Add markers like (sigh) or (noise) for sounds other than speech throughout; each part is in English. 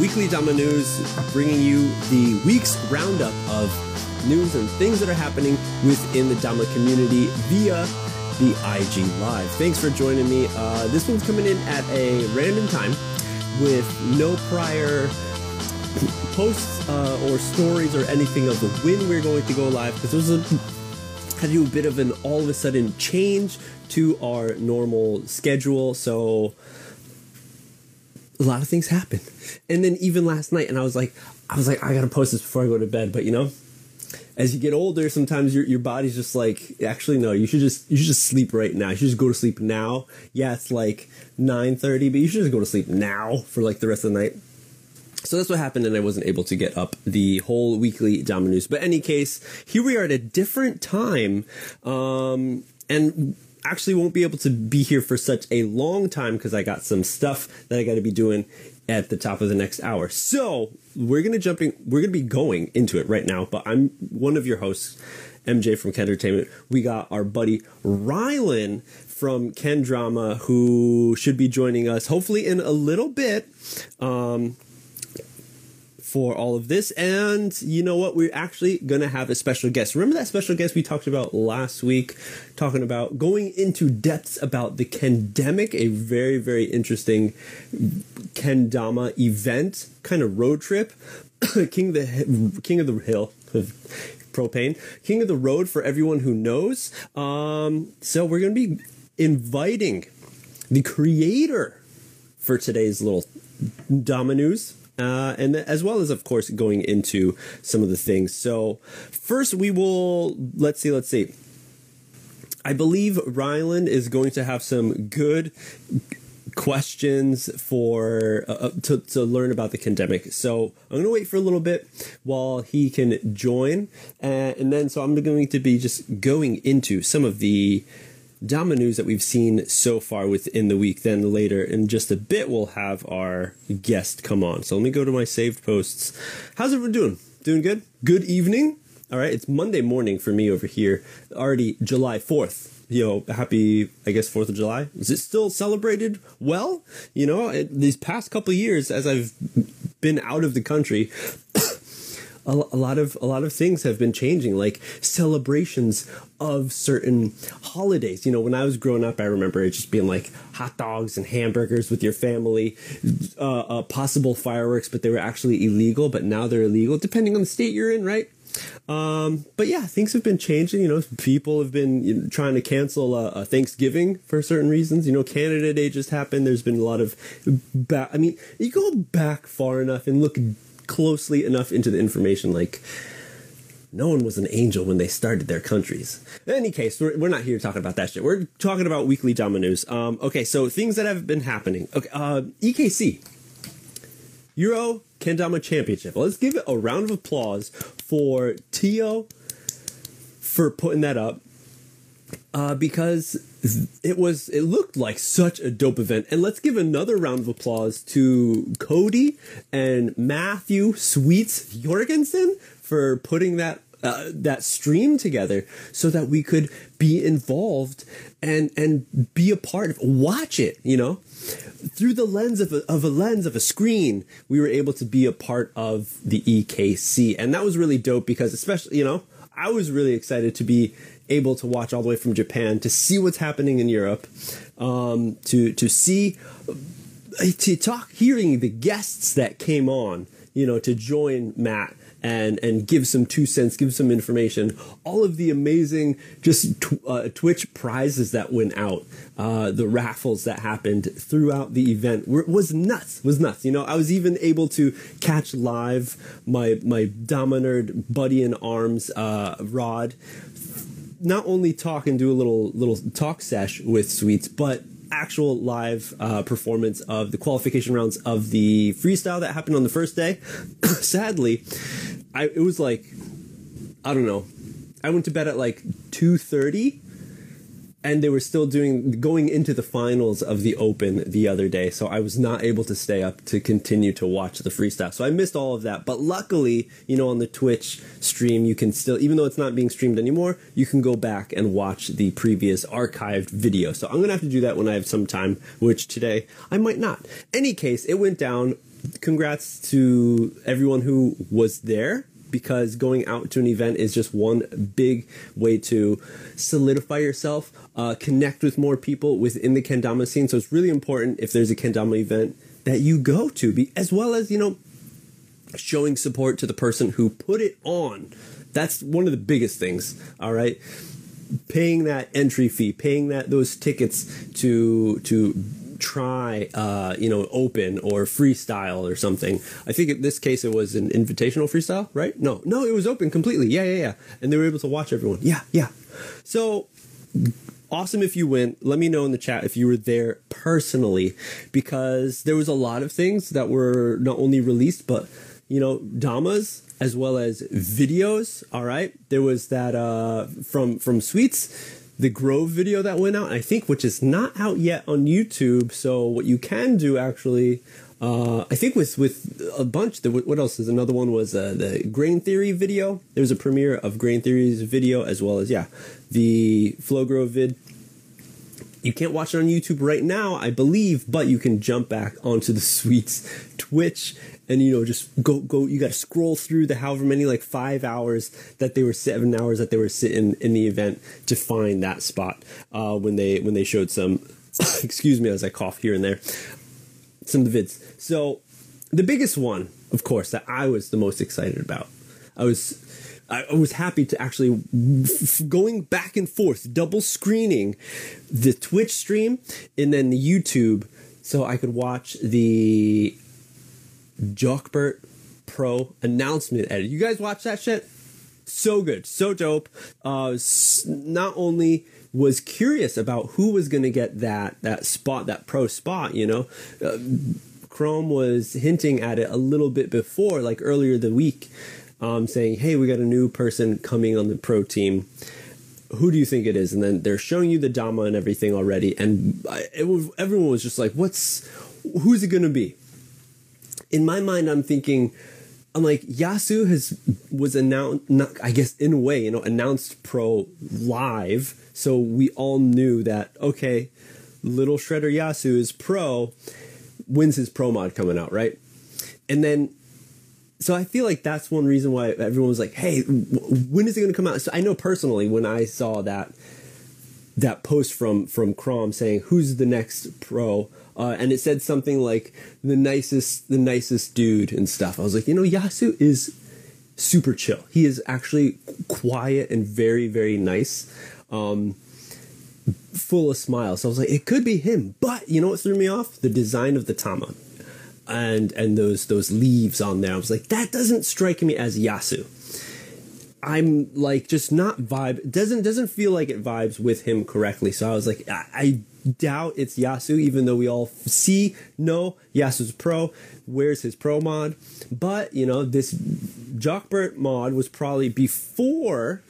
Weekly Dama News, bringing you the week's roundup of news and things that are happening within the Dama community via the IG Live. Thanks for joining me. Uh, this one's coming in at a random time with no prior posts uh, or stories or anything of the when we're going to go live because there was a had to do a bit of an all of a sudden change to our normal schedule. So a lot of things happen. And then even last night, and I was like, I was like, I gotta post this before I go to bed. But you know, as you get older, sometimes your your body's just like, actually, no, you should just you should just sleep right now. You should just go to sleep now. Yeah, it's like nine thirty, but you should just go to sleep now for like the rest of the night. So that's what happened, and I wasn't able to get up the whole weekly Dama News. But any case, here we are at a different time, um, and actually won't be able to be here for such a long time because I got some stuff that I got to be doing at the top of the next hour. So we're gonna jumping, we're gonna be going into it right now. But I'm one of your hosts, MJ from Kendertainment. We got our buddy Rylan from Ken Drama who should be joining us hopefully in a little bit. Um, for all of this. And you know what? We're actually going to have a special guest. Remember that special guest we talked about last week, talking about going into depths about the Kendemic, a very, very interesting Kendama event, kind of road trip. (coughs) King of the King of the Hill. (laughs) propane king of the road for everyone who knows um, so we're going to be inviting the creator for today's little Dama News uh, and as well as, of course, going into some of the things. So, first, we will let's see, let's see. I believe Rylan is going to have some good questions for uh, uh to, to learn about the Kendemic. So I'm going to wait for a little bit while he can join, uh, and then so I'm going to be just going into some of the Dama news that we've seen so far within the week. Then later in just a bit, we'll have our guest come on. So let me go to my saved posts. How's everyone doing? Doing good? Good evening? All right, it's Monday morning for me over here. Already July 4th. You know, happy, I guess, 4th of July. Is it still celebrated well? You know, it, these past couple years, as I've been out of the country, a, a lot of a lot of things have been changing, like celebrations of certain holidays. You know, when I was growing up, I remember it just being like hot dogs and hamburgers with your family, uh, uh, possible fireworks, but they were actually illegal. But now they're illegal, depending on the state you're in, right? Um, but yeah, things have been changing. You know, people have been you know, trying to cancel uh, uh, Thanksgiving for certain reasons. You know, Canada Day just happened. There's been a lot of, ba- I mean, you go back far enough and look closely enough into the information, like no one was an angel when they started their countries. In any case, we're, we're not here talking about that shit. We're talking about weekly Dama news. Um, okay, so things that have been happening. Okay, uh, EKC Euro Kendama Championship. Let's give it a round of applause for Tio for putting that up uh, because it was it looked like such a dope event. And let's give another round of applause to cody and matthew sweets jorgensen for putting that uh, that stream together so that we could be involved and and be a part of watch it you know? Through the lens of a, of a lens of a screen we were able to be a part of the ekc and that was really dope because especially you know i was really excited to be able to watch all the way from Japan to see what's happening in Europe, um, to to see to talk, hearing the guests that came on, you know, to join Matt and and give some two cents, give some information. All of the amazing just tw- uh, Twitch prizes that went out, uh, the raffles that happened throughout the event were, was nuts. Was nuts. You know, I was even able to catch live my my dominant buddy in arms, uh, Rod not only talk and do a little little talk sesh with Sweets, but actual live uh, performance of the qualification rounds of the freestyle that happened on the first day. (coughs) Sadly, I it was like I don't know. I went to bed at like two thirty, and they were still doing going into the finals of the Open the other day, so I was not able to stay up to continue to watch the freestyle. So I missed all of that, but luckily, you know, on the Twitch stream, you can still, even though it's not being streamed anymore, you can go back and watch the previous archived video. So I'm gonna have to do that when I have some time, which today I might not. Any case, it went down. Congrats to everyone who was there because going out to an event is just one big way to solidify yourself, uh, connect with more people within the kendama scene. So it's really important if there's a kendama event that you go to, be, as well as you know showing support to the person who put it on. That's one of the biggest things. All right, paying that entry fee, paying that those tickets to to try, uh, you know, open or freestyle or something. I think in this case it was an invitational freestyle, right? No, no, it was open completely. Yeah, yeah, yeah. And they were able to watch everyone. Yeah, yeah. So awesome if you went. Let me know in the chat if you were there personally, because there was a lot of things that were not only released, but you know, damas as well as videos. All right, there was that uh, from from Sweets the Grove video that went out, I think, which is not out yet on YouTube. So what you can do actually, uh, I think with with a bunch. The, what else is another one was uh, the Grain Theory video. There was a premiere of Grain Theory's video as well as yeah, the Flow Grove vid. You can't watch it on YouTube right now, I believe, but you can jump back onto the (laughs) Sweets Twitch and you know just go go you got to scroll through the however many like five hours that they were seven hours that they were sitting in the event to find that spot uh, when they when they showed some (coughs) excuse me as i cough here and there some of the vids. So the biggest one of course that i was the most excited about i was I was happy to actually going back and forth, double screening the Twitch stream and then the YouTube, so I could watch the Jockbert Pro announcement edit. You guys watch that shit? So good, so dope. Uh, not only was curious about who was going to get that that spot, that pro spot. You know, uh, Krom was hinting at it a little bit before, like earlier the week, um, saying, "Hey, we got a new person coming on the pro team." Who do you think it is? And then they're showing you the Dama and everything already, and it was everyone was just like, "What's who's it going to be?" In my mind, I'm thinking, I'm like Yasu has was announced, I guess in a way, you know, announced pro live, so we all knew that okay, little shredder Yasu is pro, wins his pro mod coming out, right? And then, so I feel like that's one reason why everyone was like, hey, when is it going to come out? So I know personally when I saw that that post from from Krom saying who's the next pro uh, and it said something like the nicest, the nicest dude and stuff. I was like, you know, Yasu is super chill. He is actually quiet and very, very nice. Um, full of smiles. So I was like, it could be him. But you know what threw me off? The design of the Tama. And and those those leaves on there. I was like, that doesn't strike me as Yasu. I'm like just not vibe doesn't doesn't feel like it vibes with him correctly. So I was like, I, I doubt it's Yasu, even though we all see, no, Yasu's pro. Where's his pro mod? But, you know, this Jockbert mod was probably before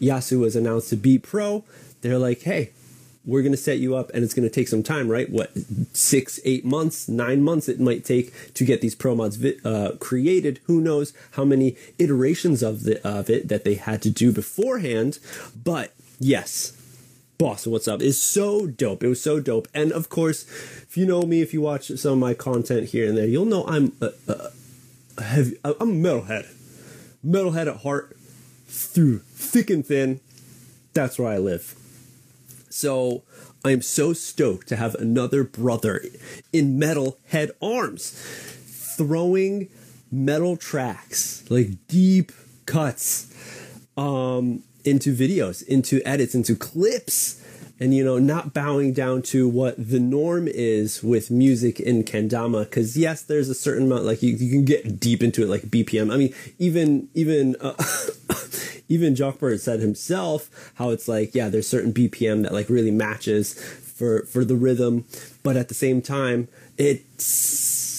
Yasu was announced to be pro. They're like, hey, we're going to set you up and it's going to take some time, right? What, six, eight months, nine months it might take to get these pro mods vi- uh, created. Who knows how many iterations of, the, of it that they had to do beforehand. But yes, Boston, what's up? Is so dope. It was so dope. And of course, if you know me, if you watch some of my content here and there, you'll know I'm a, a heavy. I'm a metalhead, metalhead at heart, through thick and thin. That's where I live. So I am so stoked to have another brother in metal head arms, throwing metal tracks like deep cuts. Um, into videos, into edits, into clips, and you know, not bowing down to what the norm is with music in kendama. Because yes, there's a certain amount, like you, you can get deep into it, like BPM. I mean, even even. Uh, (laughs) even Jockbert said himself how it's like, yeah, there's certain BPM that like really matches for for the rhythm, but at the same time, it's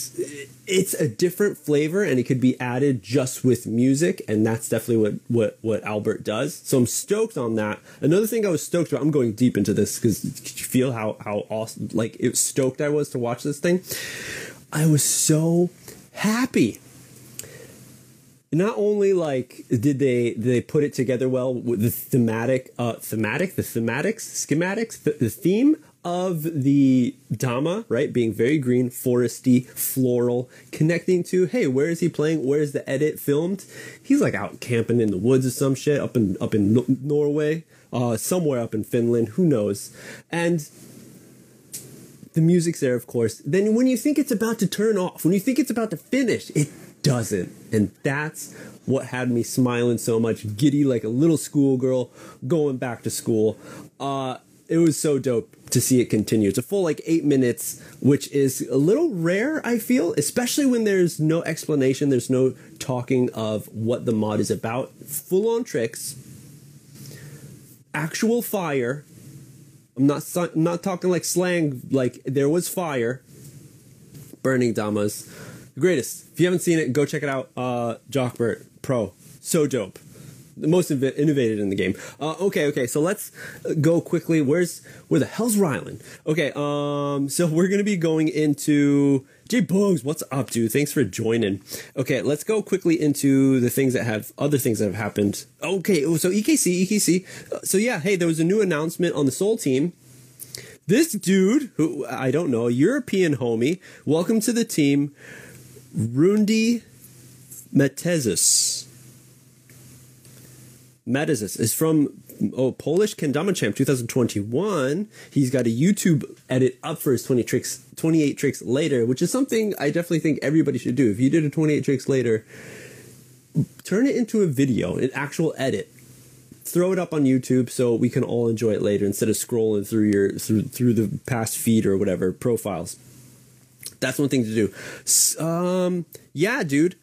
it's a different flavor and it could be added just with music and that's definitely what what what albert does. So i'm stoked on that. Another thing i was stoked about i'm going deep into this because you feel how how awesome like it stoked i was to watch this thing. I was so happy not only like did they did they put it together well with the thematic uh thematic the thematics schematics the, the theme of the Dama, right, being very green, foresty, floral, connecting to, hey, where is he playing? Where is the edit filmed? He's like out camping in the woods or some shit up in up in Norway, uh, somewhere up in Finland, who knows? And the music's there, of course. Then when you think it's about to turn off, when you think it's about to finish, it doesn't, and that's what had me smiling so much, giddy like a little schoolgirl going back to school. Uh, it was so dope to see it continue. It's a full like eight minutes, which is a little rare, I feel, especially when there's no explanation, there's no talking of what the mod is about. Full on tricks, actual fire. I'm not I'm not talking like slang. Like there was fire, burning damas, the greatest. If you haven't seen it, go check it out. Uh, Jockbert Pro, so dope the most innovative in the game. Uh, okay, okay, so let's go quickly. Where's where the hell's Rylan? Okay, um, so (laughs) we're gonna be going into Jay Bugs. What's up, dude? Thanks for joining. Okay, let's go quickly into the things that have other things that have happened. Okay, oh, so EKC, EKC. Uh, so yeah, hey, there was a new announcement on the Sol team. This dude, who I don't know, European homie, welcome to the team, Rundi Metezis. Metazis is from oh Polish Kendama Champ 2021. He's got a YouTube edit up for his 20 tricks 28 tricks later, which is something I definitely think everybody should do. If you did a 28 tricks later, turn it into a video, an actual edit. Throw it up on YouTube so we can all enjoy it later instead of scrolling through your through through the past feed or whatever profiles. That's one thing to do. Um, yeah, dude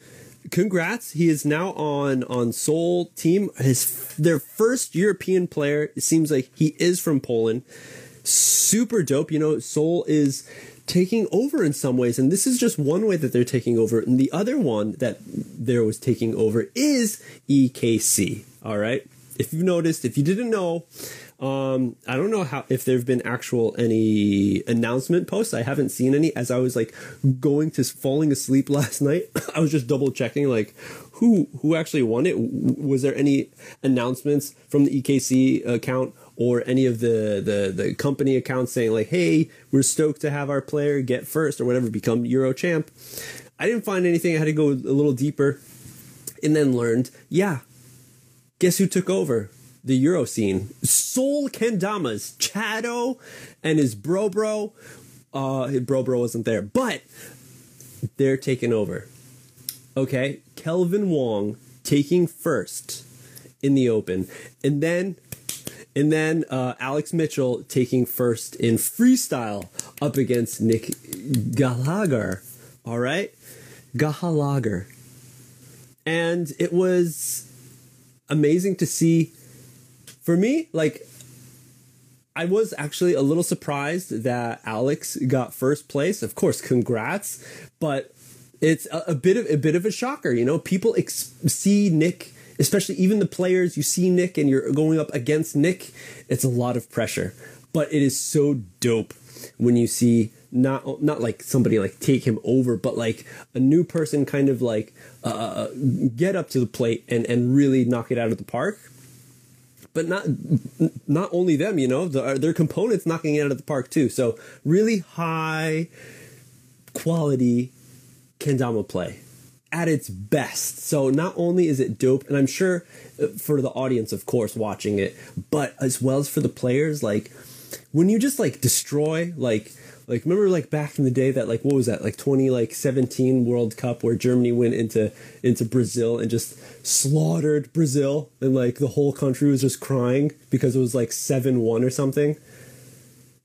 congrats. He is now on on Sol team. His their first European player. It seems like he is from Poland. Super dope. You know, Sol is taking over in some ways, and this is just one way that they're taking over. And the other one that there was taking over is EKC. All right. If you've noticed, if you didn't know, um, I don't know how if there've been actual any announcement posts. I haven't seen any. As I was like going to falling asleep (laughs) last night, I was just double checking like who who actually won it. Was there any announcements from the EKC account or any of the the the company accounts saying like, "Hey, we're stoked to have our player get first or whatever, become Euro champ." I didn't find anything. I had to go a little deeper, and then learned, yeah. Guess who took over? The Euro scene. Sol Kendamas, Chado, and his bro bro. Uh, his bro bro wasn't there, but they're taking over. Okay, Kelvin Wong taking first in the Open, and then and then uh, Alex Mitchell taking first in freestyle up against Nick Gallagher. All right, Gallagher, and it was amazing to see for me, like I was actually a little surprised that Alex got first place. Of course, congrats, but it's a, a bit of a bit of a shocker. You know, people ex- see Nick, especially even the players. You see Nick, and you're going up against Nick. It's a lot of pressure, but it is so dope when you see not not like somebody like take him over, but like a new person kind of like uh, uh get up to the plate and and really knock it out of the park but not not only them, you know, the, their components knocking it out of the park too. So really high quality kendama play at its best. So not only is it dope, and I'm sure uh, for the audience, of course, watching it, but as well as for the players, like when you just like destroy like like remember like back in the day that like what was that like 20 like 17 World Cup where Germany went into into Brazil and just slaughtered Brazil and like the whole country was just crying because it was like 7-1 or something.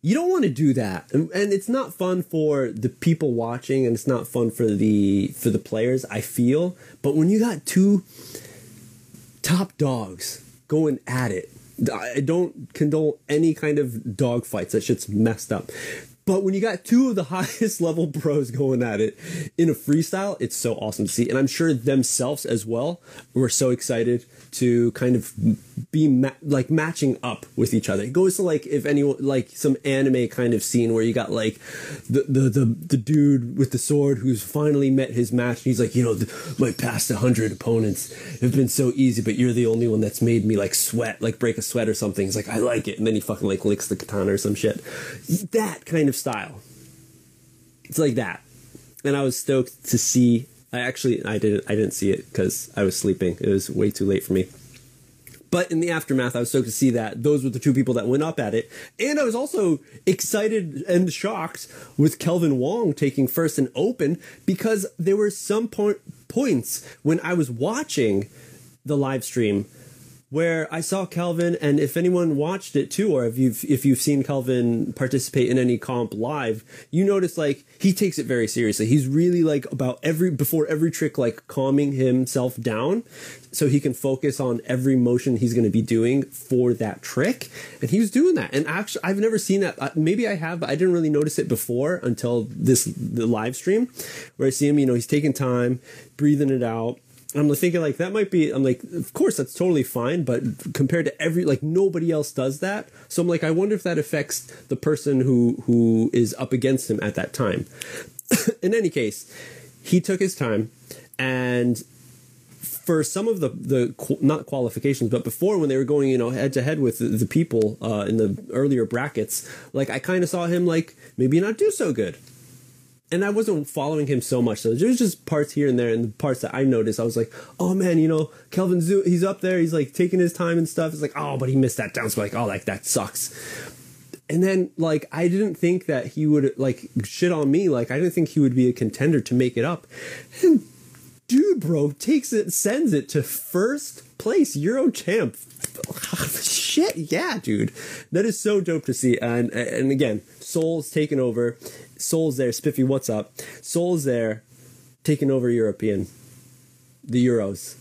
You don't want to do that. And, and it's not fun for the people watching and it's not fun for the for the players, I feel. But when you got two top dogs going at it I don't condone any kind of dog fights. That shit's messed up But when you got two of the (laughs) highest level pros going at it in a freestyle, it's so awesome to see. And I'm sure themselves as well were so excited to kind of be ma- like matching up with each other. It goes to like if anyone like some anime kind of scene where you got like the the the, the dude with the sword who's finally met his match. And he's like, you know, my past hundred opponents have been so easy, but you're the only one that's made me like sweat, like break a sweat or something. He's like, I like it, and then he fucking like licks the katana or some shit. That kind of style. It's like that, and I was stoked to see I actually I didn't I didn't see it because I was sleeping. It was way too late for me. But in the aftermath, I was stoked to see that those were the two people that went up at it, and I was also excited and shocked with Kelvin Wong taking first and open because there were some point points when I was watching the live stream where I saw Kelvin, and if anyone watched it too, or if you've if you've seen Kelvin participate in any comp live, you notice like he takes it very seriously. He's really like about every before every trick, like calming himself down, so he can focus on every motion he's going to be doing for that trick, and he was doing that. And actually, I've never seen that. Maybe I have, but I didn't really notice it before until this the live stream, where I see him. You know, he's taking time, breathing it out I'm thinking like that might be. I'm like, of course that's totally fine, but compared to every like nobody else does that. So I'm like, I wonder if that affects the person who who is up against him at that time. (coughs) In any case, he took his time, and for some of the the not qualifications, but before when they were going you know head to head with the, the people uh, in the earlier brackets, like I kind of saw him like maybe not do so good and I wasn't following him so much. So there's just parts here and there, and the parts that I noticed, I was like, oh man, you know, Kelvin Zoo, he's up there, he's like taking his time and stuff. It's like, oh, but he missed that down. So like, oh, like that sucks. And then like I didn't think that he would like shit on me. Like I didn't think he would be a contender to make it up. And dude, bro, takes it, sends it to first place Euro champ. (laughs) Shit, yeah, dude, that is so dope to see. And and again, Sol's taken over Sol's there. Spiffy, what's up? Sol's there, taking over European, the Euros.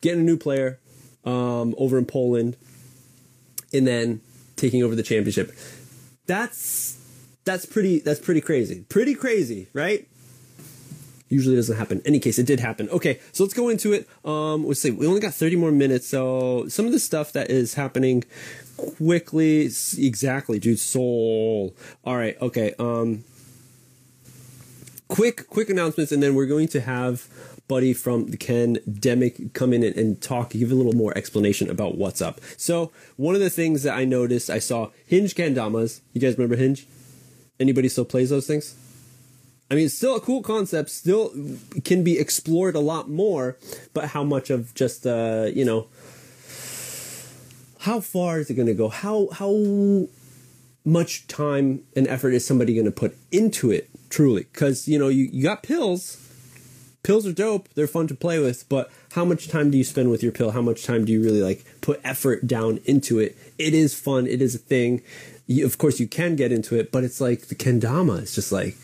Getting a new player um, over in Poland, and then taking over the championship. That's that's pretty that's pretty crazy. Pretty crazy, right? Usually doesn't happen. Any case, it did happen. Okay, so let's go into it. Um, let's see. We only got 30 more minutes, so some of the stuff that is happening quickly exactly dude Sol. All right okay um quick quick announcements and then we're going to have buddy from the ken demic come in and, and, talk give a little more explanation about what's up. So one of the things that i noticed i saw hinge kendamas you guys remember hinge? Anybody still plays those things? I mean, it's still a cool concept, still can be explored a lot more, but how much of just, uh, you know, how far is it going to go? How how much time and effort is somebody going to put into it truly? Because you know you, you got pills. Pills are dope. They're fun to play with, but how much time do you spend with your pill? How much time do you really like put effort down into it? It is fun. It is a thing. You, of course, you can get into it, but it's like the kendama. It's just like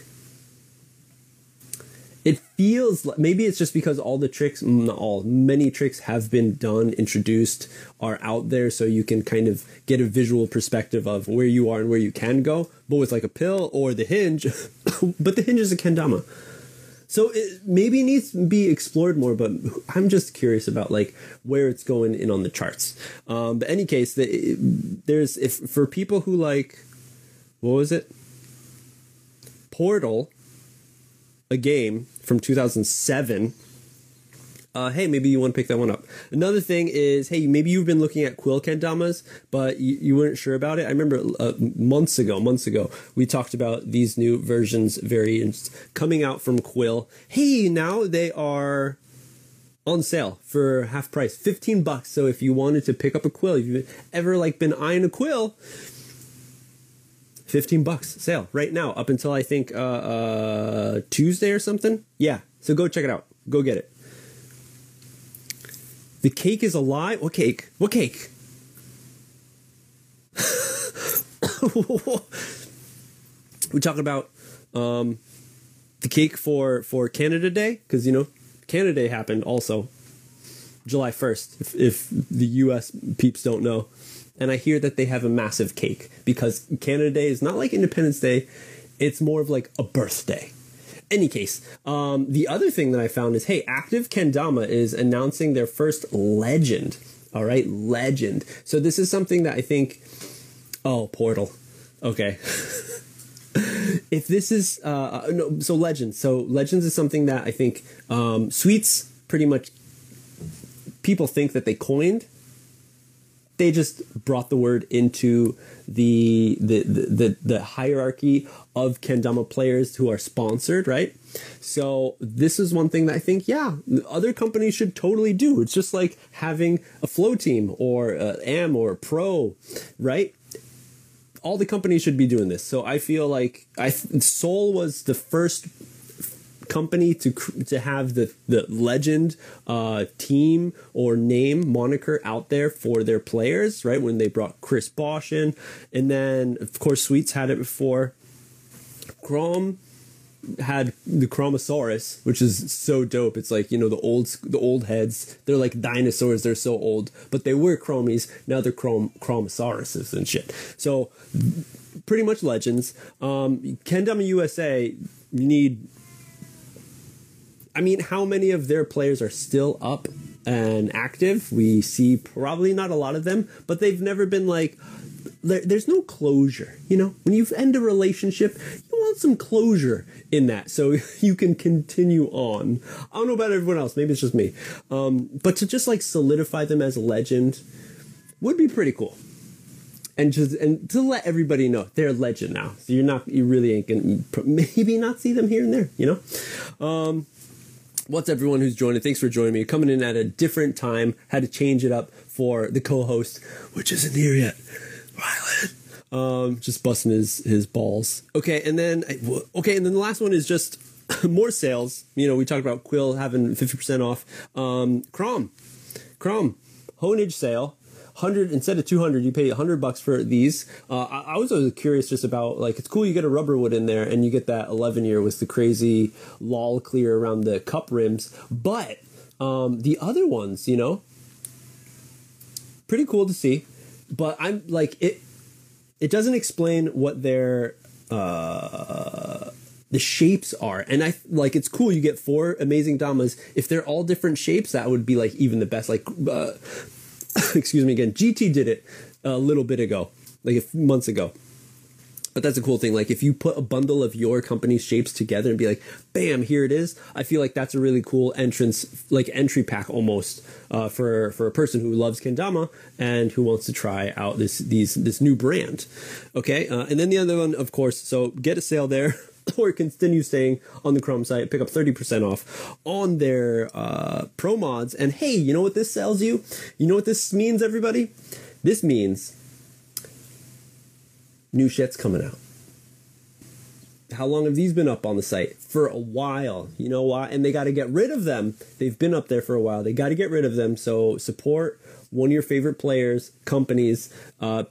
it feels like maybe it's just because all the tricks not all many tricks have been done introduced are out there so you can kind of get a visual perspective of where you are and where you can go but with like a pill or the hinge (coughs) but the hinge is a kendama. So it maybe needs to be explored more but i'm just curious about like where it's going in on the charts. Um but any case the, there's if for people who like what was it? Portal a game from 2007 uh, hey, maybe you want to pick that one up. Another thing is, hey, maybe you've been looking at quill kendamas, but you, you weren't sure about it. I remember uh, months ago, months ago, we talked about these new versions, variants coming out from Quill. Hey, now they are on sale for half price, 15 bucks. So if you wanted to pick up a quill, if you've ever like been eyeing a quill, 15 bucks sale right now up until I think uh, uh, Tuesday or something. Yeah, so go check it out. Go get it. The cake is a lie. What cake? What cake? (laughs) we talking about um, the cake for for Canada Day because you know Canada Day happened also July first. If, if the U.S. peeps don't know, and I hear that they have a massive cake because Canada Day is not like Independence Day; it's more of like a birthday. Any case, um, the other thing that I found is, hey, Active Kendama is announcing their first legend. All right, legend. So this is something that I think. Oh, Portal. Okay. (laughs) if this is uh, uh, no, so legends. So legends is something that I think um, sweets pretty much people think that they coined. They just brought the word into the the the, the, hierarchy of kendama players who are sponsored, right? So this is one thing that I think, yeah, other companies should totally do. It's just like having a flow team or uh, AM or pro, right? all the companies should be doing this. So I feel like I Sol was the first company to to have the the legend uh, team or name moniker out there for their players. Right when they brought Chris Bosh in, and then of course Sweets had it before. Krom had the Kromosaurus, which is so dope. It's like you know the old the old heads. They're like dinosaurs. They're so old, but they were Kromies. Now they're Krom Kromosauruses and shit. So pretty much legends. Um, Kendama USA need. I mean, how many of their players are still up and active? We see probably not a lot of them, but they've never been like there, there's no closure. You know, when you end a relationship, you want some closure in that so (laughs) you can continue on. I don't know about everyone else. Maybe it's just me. Um, but to just like solidify them as a legend would be pretty cool. And just and to let everybody know they're a legend now, so you're not you really ain't gonna (laughs) maybe not see them here and there, you know. Um, what's everyone who's joining? Thanks for joining me. Coming in at a different time, had to change it up for the co-host, which isn't here yet. Violet. Um, just busting his his balls. Okay, and then okay, and then the last one is just (laughs) more sales. You know, we talked about Quill having fifty percent off. Um, Krom, Krom, Honage sale. Hundred instead of two hundred, you pay hundred bucks for these. Uh, I, I, was always curious just about like it's cool you get a rubber wood in there and you get that eleven year with the crazy lol clear around the cup rims, but um, the other ones, you know, pretty cool to see but I'm like it. It doesn't explain what their uh, the shapes are, and I like it's cool. You get four amazing damas. If they're all different shapes, that would be like even the best. Like, uh, (coughs) excuse me again. GT did it a little bit ago, like a few months ago but that's a cool thing. Like if you put a bundle of your company's shapes together and be like, bam, here it is. I feel like that's a really cool entrance, like entry pack almost uh, for for a person who loves kendama and who wants to try out this these this new brand. Okay, uh, and then the other one, of course. So get a sale there. (laughs) (coughs) or continue staying on the Krom site, pick up 30% off on their uh, pro mods. And hey, you know what this sells you? You know what this means, everybody? This means new shit's coming out. How long have these been up on the site? For a while. You know why? And they got to get rid of them. They've been up there for a while. They got to get rid of them. So support one of your favorite players, companies, uh,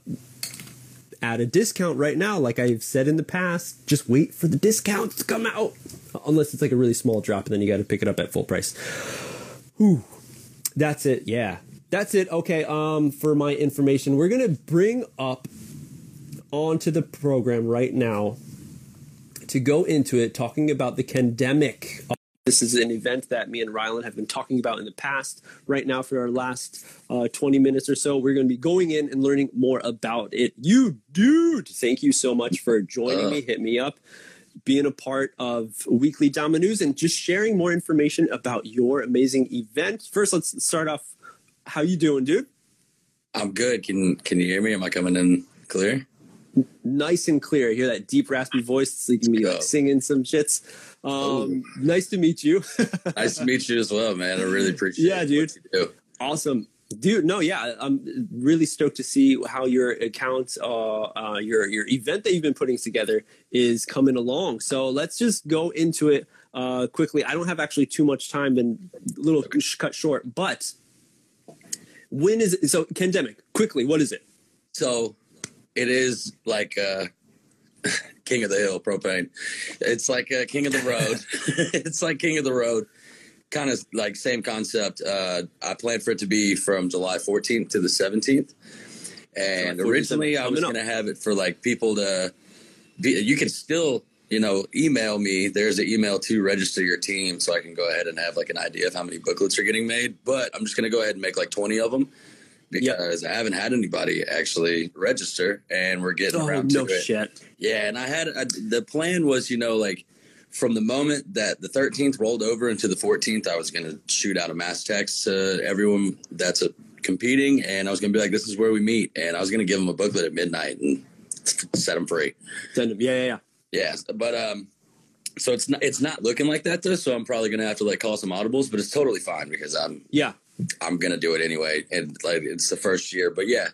at a discount right now. Like I've said in the past, just wait for the discounts to come out. Unless it's like a really small drop, and then you got to pick it up at full price. Whew. That's it. Yeah. That's it. Okay. Um, for my information, we're gonna bring up onto the program right now to go into it talking about the Kendemic. This is an event that me and Rylan have been talking about in the past. Right now, for our last uh, 20 minutes or so, we're going to be going in and learning more about it. You, dude, thank you so much for joining uh. me. Hit me up being a part of Weekly Dama News and just sharing more information about your amazing event. First, let's start off. How you doing, dude? I'm good. Can Can you hear me? Am I coming in clear? Nice and clear. I hear that deep, raspy voice. So you can be like singing some shits. Um, nice to meet you. (laughs) nice to meet you as well, man. I really appreciate. It. Yeah, dude. Awesome, dude. No, yeah, I'm really stoked to see how your account, uh, uh, your your event that you've been putting together is coming along. So let's just go into it uh, quickly. I don't have actually too much time, been a little okay. cut short, but when is it? So, Kendemic. Quickly, what is it? So it is like uh, (laughs) King of the Hill propane. It's like a King of the Road. (laughs) (laughs) it's like King of the Road. Kind of like same concept. Uh, I planned for it to be from July 14th to the 17th. And like, originally, I was going to have it for like people to. Be, you can still, you know, email me. There's an email to register your team, so I can go ahead and have like an idea of how many booklets are getting made. But I'm just going to go ahead and make like 20 of them because I haven't had anybody actually register, and we're getting Oh around no to it. Yeah, and I had I, the plan was, you know, like from the moment that the 13th rolled over into the 14th, I was going to shoot out a mass text to everyone that's uh competing, and I was going to be like, "This is where we meet," and I was going to give them a booklet at midnight and set them free. Send them. Yeah, yeah, yeah. Yeah, but um, so it's not it's not looking like that though. So I'm probably going to have to like call some audibles, but it's totally fine because I'm Yeah. I'm gonna do it anyway, and like it's the first year. But yeah,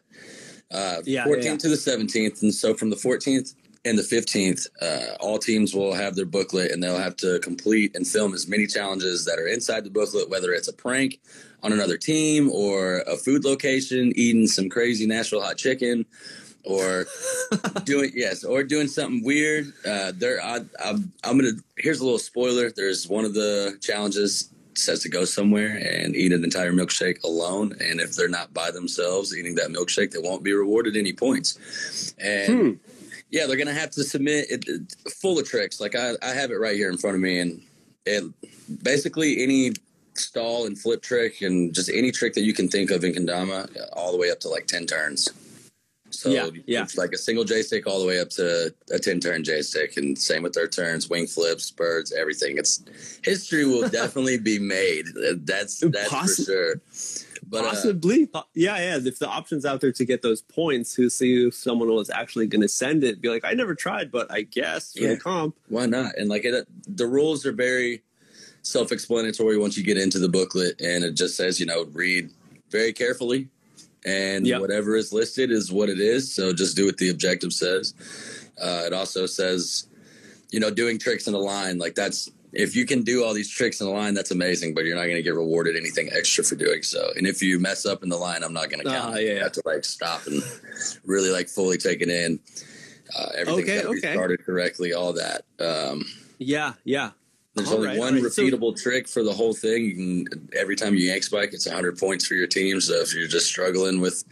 uh, Yeah, 14th yeah. to the 17th, and so from the 14th and the 15th, uh, all teams will have their booklet, and they'll have to complete and film as many challenges that are inside the booklet, whether it's a prank on another team or a food location, eating some crazy Nashville hot chicken. Or (laughs) doing yes, or doing something weird. Uh, there, I, I'm, I'm gonna. Here's a little spoiler. There's one of the challenges says to go somewhere and eat an entire milkshake alone. And if they're not by themselves eating that milkshake, they won't be rewarded any points. And Hmm. yeah, they're gonna have to submit it, full of tricks. Like I, I have it right here in front of me, and it basically any stall and flip trick and just any trick that you can think of in kendama, all the way up to like ten turns. So Yeah, yeah. it's like a single J stick all the way up to a ten turn J stick, and same with their turns, wing flips, birds, everything. It's history will (laughs) definitely be made. That's that's Possi- for sure. But uh, Possibly. yeah, yeah. If the option's out there to get those points, who see if someone was actually going to send it, be like, I never tried, but I guess for Yeah. the comp. why not? And like it, the rules are very self-explanatory once you get into the booklet, and it just says, you know, read very carefully, and Yep. whatever is listed is what it is. So just do what the objective says. Uh, it also says, you know, doing tricks in a line like that's if you can do all these tricks in a line, that's amazing. But you're not going to get rewarded anything extra for doing so. And if you mess up in the line, I'm not going to count. Ah, it. You yeah. have to like stop and really like fully take it in. Uh, everything's Okay, got to be okay. started correctly. All that. Um, Yeah, yeah. There's All only right, one right. So- repeatable trick for the whole thing. You can every time you yank spike, it's 100 points for your team. So if you're just struggling with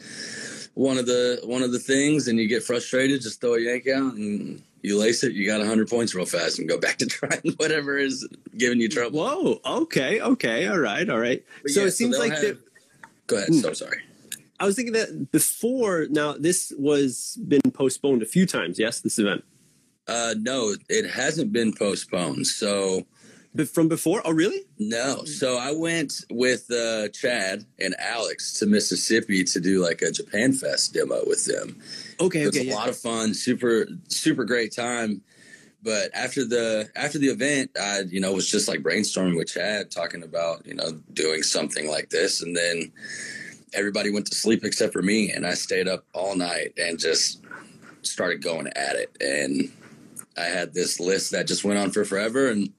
one of the one of the things and you get frustrated, just throw a yank out and you lace it. You got 100 points real fast and go (laughs) back to trying whatever is giving you trouble. Whoa. Okay. Okay. All right. All right. But so yeah, it seems they'll like have- that. Go ahead. Hmm. So sorry. I was thinking that before. Now this was been postponed a few times. Yes, this event. Uh, no, it hasn't been postponed. So from before. Oh, really? No. So I went with uh, Chad and Alex to Mississippi to do like a Japan Fest demo with them. Okay. It was Okay. a Yeah. lot of fun, super super great time. But after the after the event, I you know was just like brainstorming with Chad, talking about you know doing something like this, and then everybody went to sleep except for me, and I stayed up all night and just started going at it. And I had this list that just went on for forever, and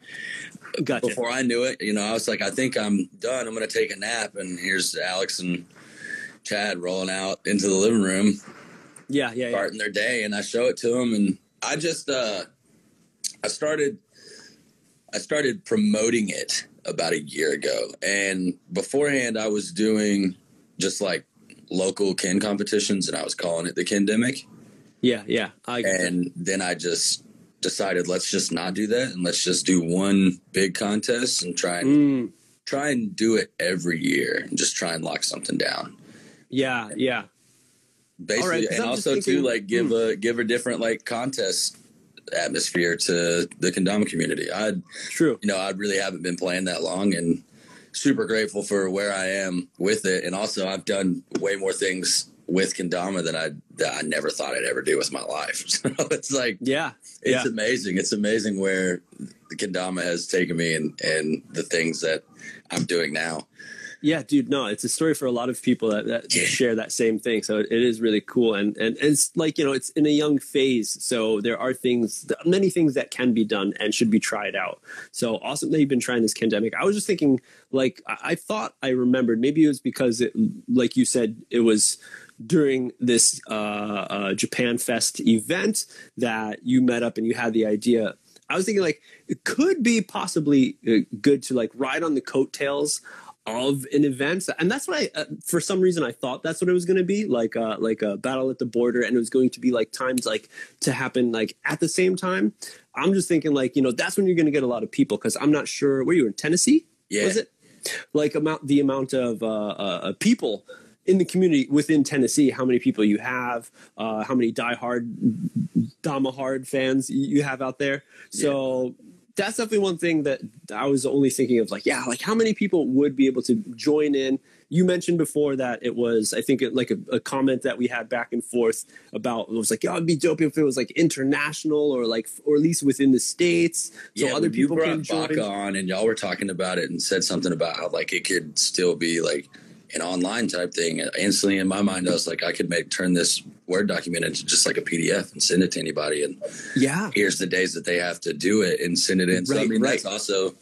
Gotcha. before I knew it, you know, I was like, I think I'm done. I'm going to take a nap. And here's Alex and Chad rolling out into the living room, Yeah. Yeah. Yeah. starting their day. And I show it to them. And I just, uh, I started, I started promoting it about a year ago. And beforehand, I was doing just like local kin competitions and I was calling it the Kendemic. Yeah. Yeah. I. And then I just decided, let's just not do that. And let's just do one big contest and try and Mm, try and do it every year and just try and lock something down. yeah. Yeah. Basically, All right, and I'm also thinking- too, like give a give a different like contest atmosphere to the kendama community. I, you True. You know, I really haven't been playing that long, and super grateful for where I am with it. And also, I've done way more things with kendama than I that I never thought I'd ever do with my life. (laughs) So it's like Yeah. it's Yeah. amazing. It's amazing where the kendama has taken me and and the things that I'm doing now. Yeah, dude. No, it's a story for a lot of people that, that Yeah. share that same thing. So it, is really cool, and and it's like you know, it's in a young phase. So there are things, many things that can be done and should be tried out. So awesome that you've been trying this Kendemic. I was just thinking, like, I, I thought I remembered. Maybe it was because it, like you said, it was during this uh, uh, Japan Fest event that you met up and you had the idea. I was thinking like it could be possibly uh, good to like ride on the coattails of an event and that's what i uh, for some reason i thought that's what it was going to be like uh like a battle at the border and it was going to be like times like to happen like at the same time i'm just thinking like you know that's when you're going to get a lot of people because i'm not sure were you in tennessee Yeah. was it like amount the amount of uh, uh people in the community within Tennessee, how many people you have, uh, how many diehard Dama hard fans you have out there. So that's definitely one thing that I was only thinking of like, yeah, like how many people would be able to join in? You mentioned before that it was, I think, it, like a, a comment that we had back and forth about. It was like, yeah, it'd be dope if it was like international or like, or at least within the states, so yeah, other people can join. Baca on, and y'all were talking about it and said something about how like it could still be like an online type thing. Instantly in my mind, I was like, I could make turn this word document into just like a PDF and send it to anybody. And Yeah, here's the days that they have to do it and send it in. So I mean, right. that's also,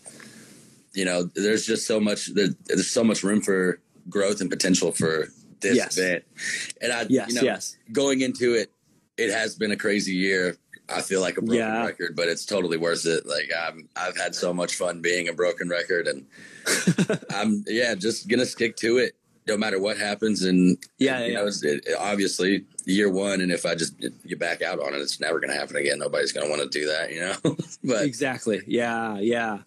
you know, there's just so much. There, there's so much room for growth and potential for this Yes. event. And I, yes, you know, yes. going into it, it has been a crazy year. I feel like a broken Yeah. record, but it's totally worth it. Like I'm, I've had so much fun being a broken record, and (laughs) I'm yeah, just gonna stick to it no matter what happens. And Yeah, you yeah. know, it, obviously year one, and if I just you back out on it, it's never gonna happen again. Nobody's gonna want to do that, you know. (laughs) but exactly. Yeah, yeah.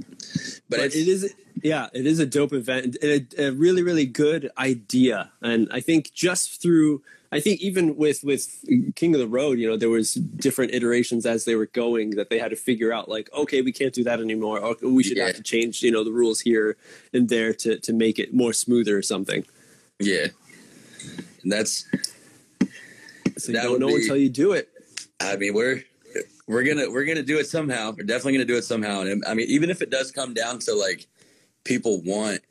but, but it is yeah it is a dope event and a, a really really good idea and i think just through i think even with with king of the road you know there was different iterations as they were going that they had to figure out like okay we can't do that anymore or we should Yeah. have to change you know the rules here and there to to make it more smoother or something yeah. And that's so you don't know be- until you do it I mean, we're we're gonna we're gonna do it somehow. We're definitely gonna do it somehow. And I mean, even if it does come down to like people want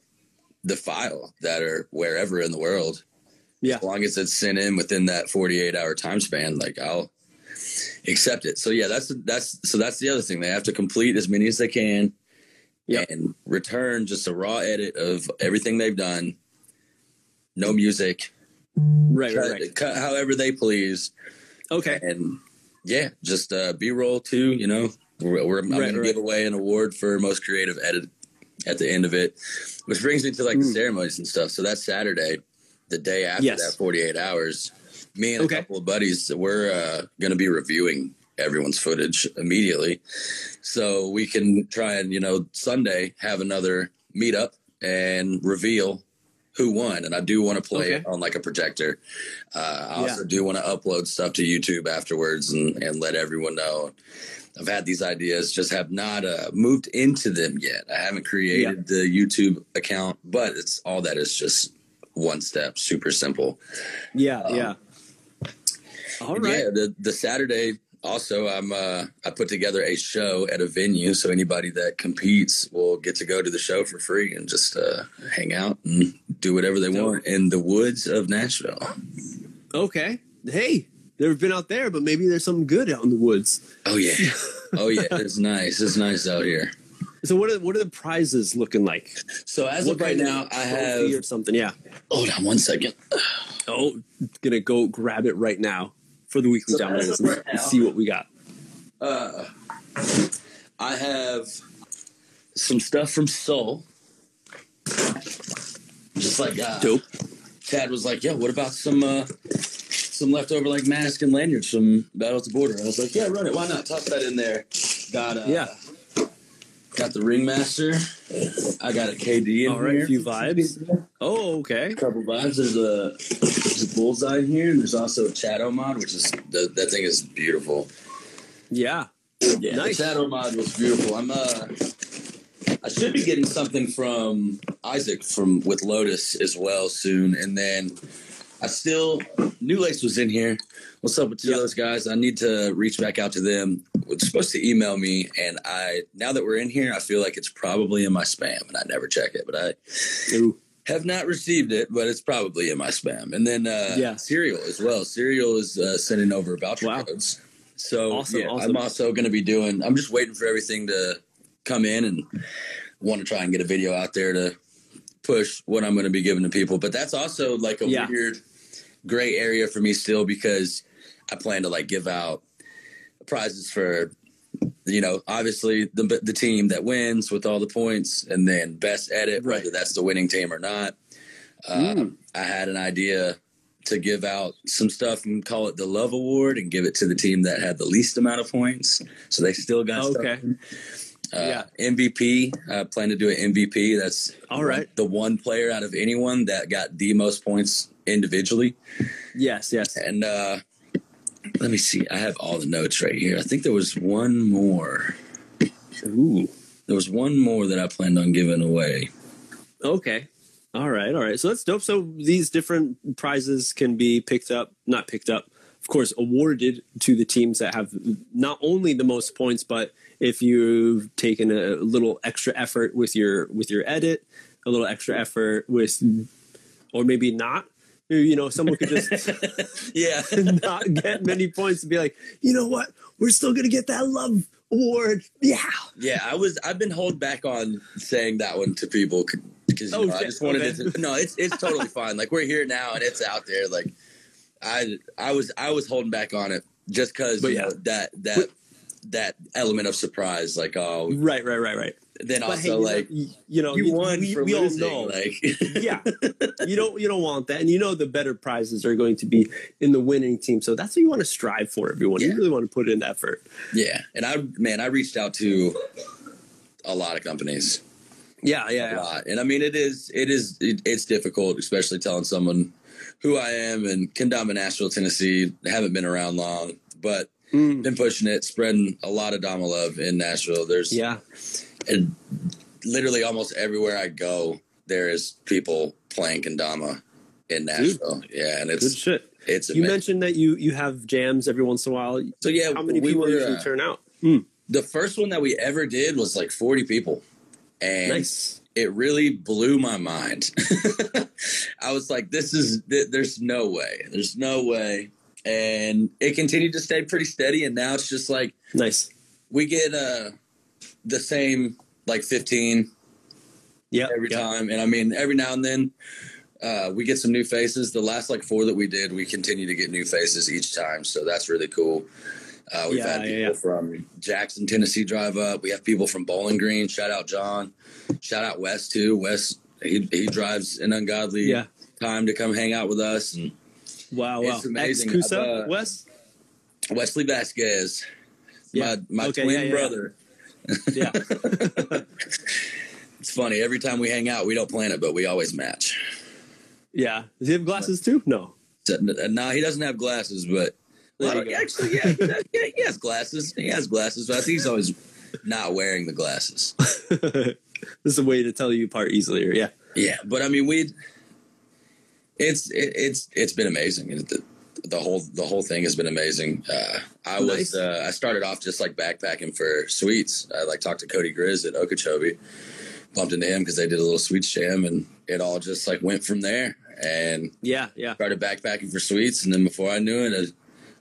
the file that are wherever in the world, yeah as long as it's sent in within that 48 hour time span, like I'll accept it. So yeah, that's that's so that's the other thing. They have to complete as many as they can Yeah. and return just a raw edit of everything they've done. No music, right right, cut, right. cut however they please okay and yeah, just uh, B roll too. You know, we're, we're, I'm Right, going to give away an award for most creative edit at the end of it, which brings me to like the Mm. ceremonies and stuff. So that's Saturday, the day after Yes. that 48 hours. Me and Okay. a couple of buddies, we're uh, going to be reviewing everyone's footage immediately, so we can try and you know Sunday have another meetup and reveal who won. And I do want to play Okay. it on like a projector. Uh, I Yeah. also do want to upload stuff to YouTube afterwards and, and let everyone know. I've had these ideas, just have not uh, moved into them yet. I haven't created the YouTube account, but it's all that is just one step, super simple. yeah Um, yeah all right Yeah, the the Saturday also I'm uh I put together a show at a venue so anybody that competes will get to go to the show for free and just uh hang out and do whatever they want in the woods of Nashville. okay hey never been out there but maybe there's something good out in the woods Oh yeah. (laughs) Oh yeah, it's nice. It's nice out here. So what are what are the prizes looking like? So as What of right of now I have or something. Yeah. hold on one second. Oh, gonna go grab it right now for the weekly So of and right see what we got. Uh I have some stuff from Sol. Just like uh Dope. Chad was like, "Yeah, what about some uh, some leftover like mask and lanyards from Battle at the Border?" I was like, "Yeah, run it. Why not? Toss that in there." Got uh, Yeah. Got the Ringmaster. I got a KD in All right, here. a few vibes. Oh, okay. A couple vibes. There's a there's a bullseye in here, and there's also a Shadow mod, which is the, that thing is beautiful. Yeah. Yeah, Nice. the Shadow mod was beautiful. I'm uh, I should be getting something from Isaac from with Lotus as well soon, and then I still New Lace was in here. What's up with of those guys? I need to reach back out to them. Was supposed to email me, and I now that we're in here, I feel like it's probably in my spam, and I never check it, but I Ooh. have not received it, but it's probably in my spam. And then uh, Yeah. Serial as well. Serial is uh, sending over voucher Wow. codes. So Awesome, yeah, awesome. I'm also going to be doing. I'm just waiting for everything to come in, and want to try and get a video out there to push what I'm going to be giving to people. But that's also like a Yeah. weird gray area for me still because I plan to like give out prizes for you know, obviously the the team that wins with all the points, and then best edit, Right. whether that's the winning team or not. Mm. I had an idea to give out some stuff and call it the Love Award and give it to the team that had the least amount of points, so they still got Okay. stuff. Uh, Yeah. MVP. I plan to do an MVP. That's All right. The one player out of anyone that got the most points individually. Yes, yes. And uh, let me see. I have all the notes right here. I think there was one more. Ooh. There was one more that I planned on giving away. Okay. All right. All right. So that's dope. So these different prizes can be picked up, not picked up, course, awarded to the teams that have not only the most points, but if you've taken a little extra effort with your with your edit, a little extra effort with, or maybe not. You know, someone could just (laughs) Yeah. (laughs) not get many points and be like, you know what? We're still gonna get that love award. Yeah. Yeah, I was. I've been holding back on saying that one to people because you oh, know, I just wanted okay. it to. No, it's it's totally (laughs) fine. Like we're here now and it's out there. Like I I was I was holding back on it just because But you yeah. know, that that that element of surprise. Like oh, Right. Right. Right. Right. then But hey, also know- like you know, you won we, for we all know. Like (laughs) yeah (laughs) you don't you don't want that and you know the better prizes are going to be in the winning team so that's what you want to strive for everyone you really want to put in effort yeah, and I man, I reached out to a lot of companies. yeah yeah, a yeah. lot. And I mean, it is, it is, it, it's difficult, especially telling someone who I am and Kendama, Nashville, Tennessee. Haven't been around long, but Mm, been pushing it, spreading a lot of Dama love in Nashville. There's yeah and literally almost everywhere I go, there is people playing Kendama in Nashville. Yeah, and it's good it's shit it's you amazing. mentioned that you you have jams every once in a while so yeah, how many we people were, usually uh, turn out the first one that we ever did was like 40 people, and nice it really blew my mind. (laughs) I was like, this is, th- there's no way. There's no way. And it continued to stay pretty steady. And now it's just like, nice we get uh, the same like 15 yeah every yeah. time. And I mean, every now and then uh, we get some new faces. The last like four that we did, we continue to get new faces each time. So that's really cool. Uh, we've Yeah, had people yeah. from Jackson, Tennessee drive up. We have people from Bowling Green. Shout out John. Shout out Wes too. Wes he he drives an ungodly yeah time to come hang out with us. And wow wow It's amazing. ex uh, Wes Wesley Vasquez, Yeah. my my Okay, twin yeah, yeah, yeah. brother. yeah (laughs) It's funny. Every time we hang out, we don't plan it, but we always match. yeah does he have glasses too no No, he doesn't have glasses, but well, actually, yeah, he, yeah, he has glasses. He has glasses, but I think he's always not wearing the glasses. (laughs) this is a way to tell you apart easier yeah Yeah, but I mean, we. It's it, it's it's been amazing. The, the whole the whole thing has been amazing. Uh, I Nice. was uh, I started off just like backpacking for sweets. I like talked to Cody Grizz at Okeechobee, bumped into him because they did a little sweets jam, and it all just like went from there. And yeah yeah started backpacking for sweets, and then before I knew it,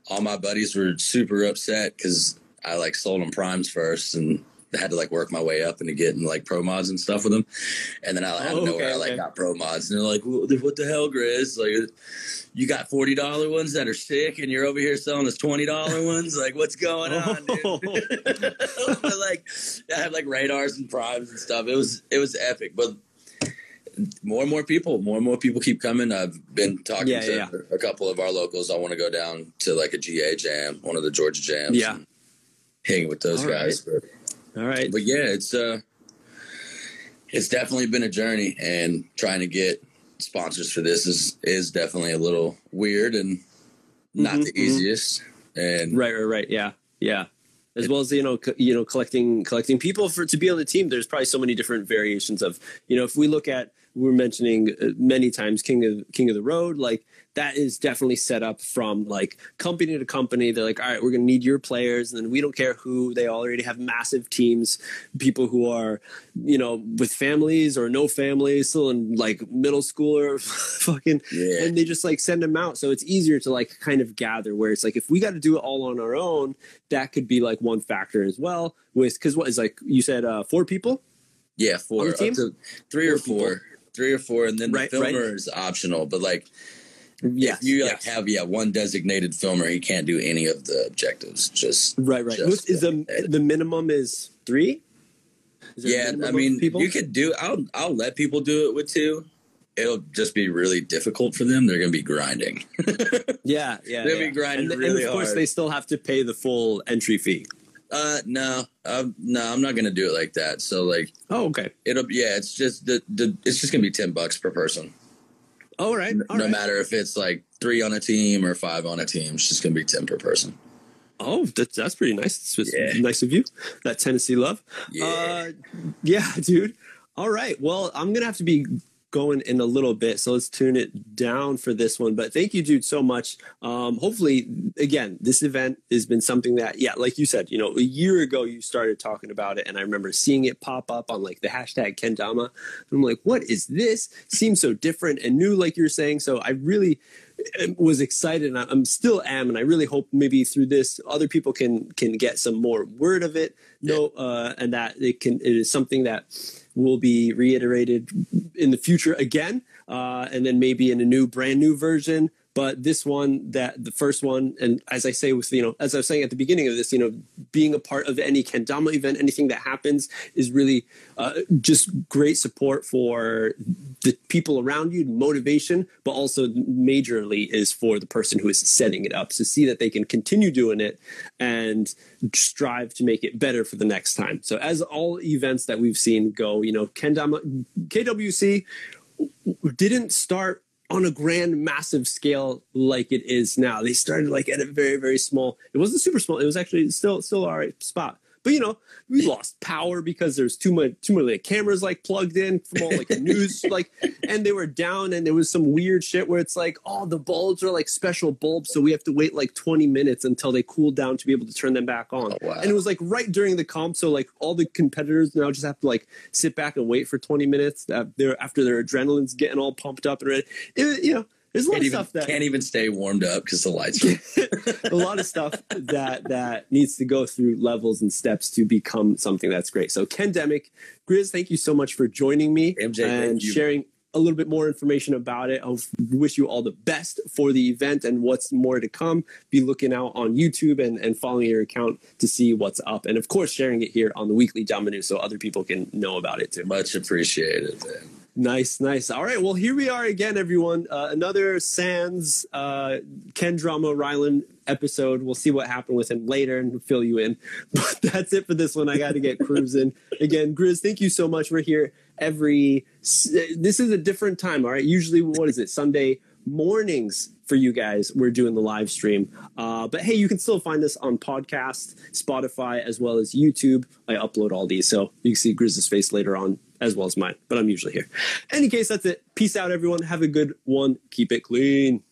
all my buddies were super upset because I like sold them primes first, and had to like work my way up into getting like pro mods and stuff with them. And then I out Oh, of nowhere, okay, I like okay. got pro mods, and they're like, "What the- hell, Grizz? Like, uh, you got forty dollar ones that are sick, and you're over here selling us twenty dollar ones? Like, what's going (laughs) on, Oh. (laughs) dude?" like, I had like radars and primes and stuff. It was it was epic, but. More and more people, more and more people keep coming. I've been talking Yeah, to yeah. a couple of our locals. I want to go down to like a GA jam, one of the Georgia jams. Yeah. hang with those All guys. But, all right but yeah, it's uh, it's definitely been a journey, and trying to get sponsors for this is is definitely a little weird and not Mhm, the easiest. And Right, right, right. Yeah, yeah. As well as you know, co- you know, collecting collecting people for to be on the team. There's probably so many different variations of you know. If we look at we're mentioning uh, many times King of King of the Road, like that is definitely set up from like company to company. They're like, all right, we're going to need your players, and then we don't care who. They already have massive teams, people who are you know with families or no families, still in like middle school or (laughs) fucking yeah, and they just like send them out. So it's easier to like kind of gather where it's like if we got to do it all on our own that could be like one factor as well with because what is like you said uh four people? Yeah, four up to three or Four four, three or four, and then Right, the right. filmer is optional. But like, if you like yes. have yeah one designated filmer, he can't do any of the objectives. Just right, right. just Is the the minimum is three? Is yeah, I mean, people. you could do. I'll I'll let people do it with two. It'll just be really difficult for them. They're gonna be grinding. (laughs) yeah, yeah. They'll be grinding and, really and of course, hard. they still have to pay the full entry fee. Uh, no, uh, no, I'm not gonna do it like that. So like, Oh, okay. it'll yeah, it's just the the it's just gonna be ten bucks per person. All right. All no right. matter if it's like three on a team or five on a team, it's just gonna be ten per person. Oh, that's that's pretty nice. It's just Yeah. nice of you. That Tennessee love. Yeah. Uh, yeah, (laughs) dude. All right. Well, I'm gonna have to be going in a little bit, so let's tune it down for this one. But thank you, dude, so much. Um, hopefully, again, this event has been something that, yeah, like you said, you know, a year ago you started talking about it, and I remember seeing it pop up on like the hashtag Kendama. And I'm like, what is this? Seems so different and new, like you're saying. So I really was excited and I'm still am and I really hope maybe through this other people can can get some more word of it no uh and that it can it is something that will be reiterated in the future again uh and then maybe in a new brand new version but this one that the first one and as i say with you know as i was saying at the beginning of this you know being a part of any kendama event anything that happens is really uh, just great support for the people around you motivation but also majorly is for the person who is setting it up to see that they can continue doing it and strive to make it better for the next time. So as all events that we've seen go you know kendama kwc didn't start on a grand massive scale like it is now. They started like at a very very small it wasn't super small it was actually still still all right spot but you know we lost power because there's too much too many cameras like plugged in from all like the news (laughs) like and they were down and there was some weird shit where it's like oh the bulbs are like special bulbs so we have to wait like 20 minutes until they cool down to be able to turn them back on Oh, wow. and it was like right during the comp so like all the competitors now just have to like sit back and wait for 20 minutes after their adrenaline's getting all pumped up and ready it, you know there's a lot Can't of even stuff that can't even stay warmed up because the lights. Are, (laughs) a lot of stuff that that needs to go through levels and steps to become something that's great. So Kendemic, Grizz, thank you so much for joining me MJ, and sharing a little bit more information about it. I wish you all the best for the event and what's more to come. Be looking out on YouTube and, and following your account to see what's up. And of course, sharing it here on the weekly Domino so other people can know about it too. much appreciated. Man. Nice, nice. All right. Well, here we are again, everyone. Uh, another Sans uh, Ken Drama Rylan episode. We'll see what happened with him later and fill you in. (laughs) But that's it for this one. I got to get (laughs) cruising. again, Grizz, thank you so much. We're here every. This is a different time. All right. Usually, what is it? Sunday mornings for you guys. We're doing the live stream. Uh, but hey, you can still find us on podcast, Spotify, as well as YouTube. I upload all these, so you can see Grizz's face later on, as well as mine. But I'm usually here. Any case, that's it. Peace out, everyone. Have a good one. Keep it clean.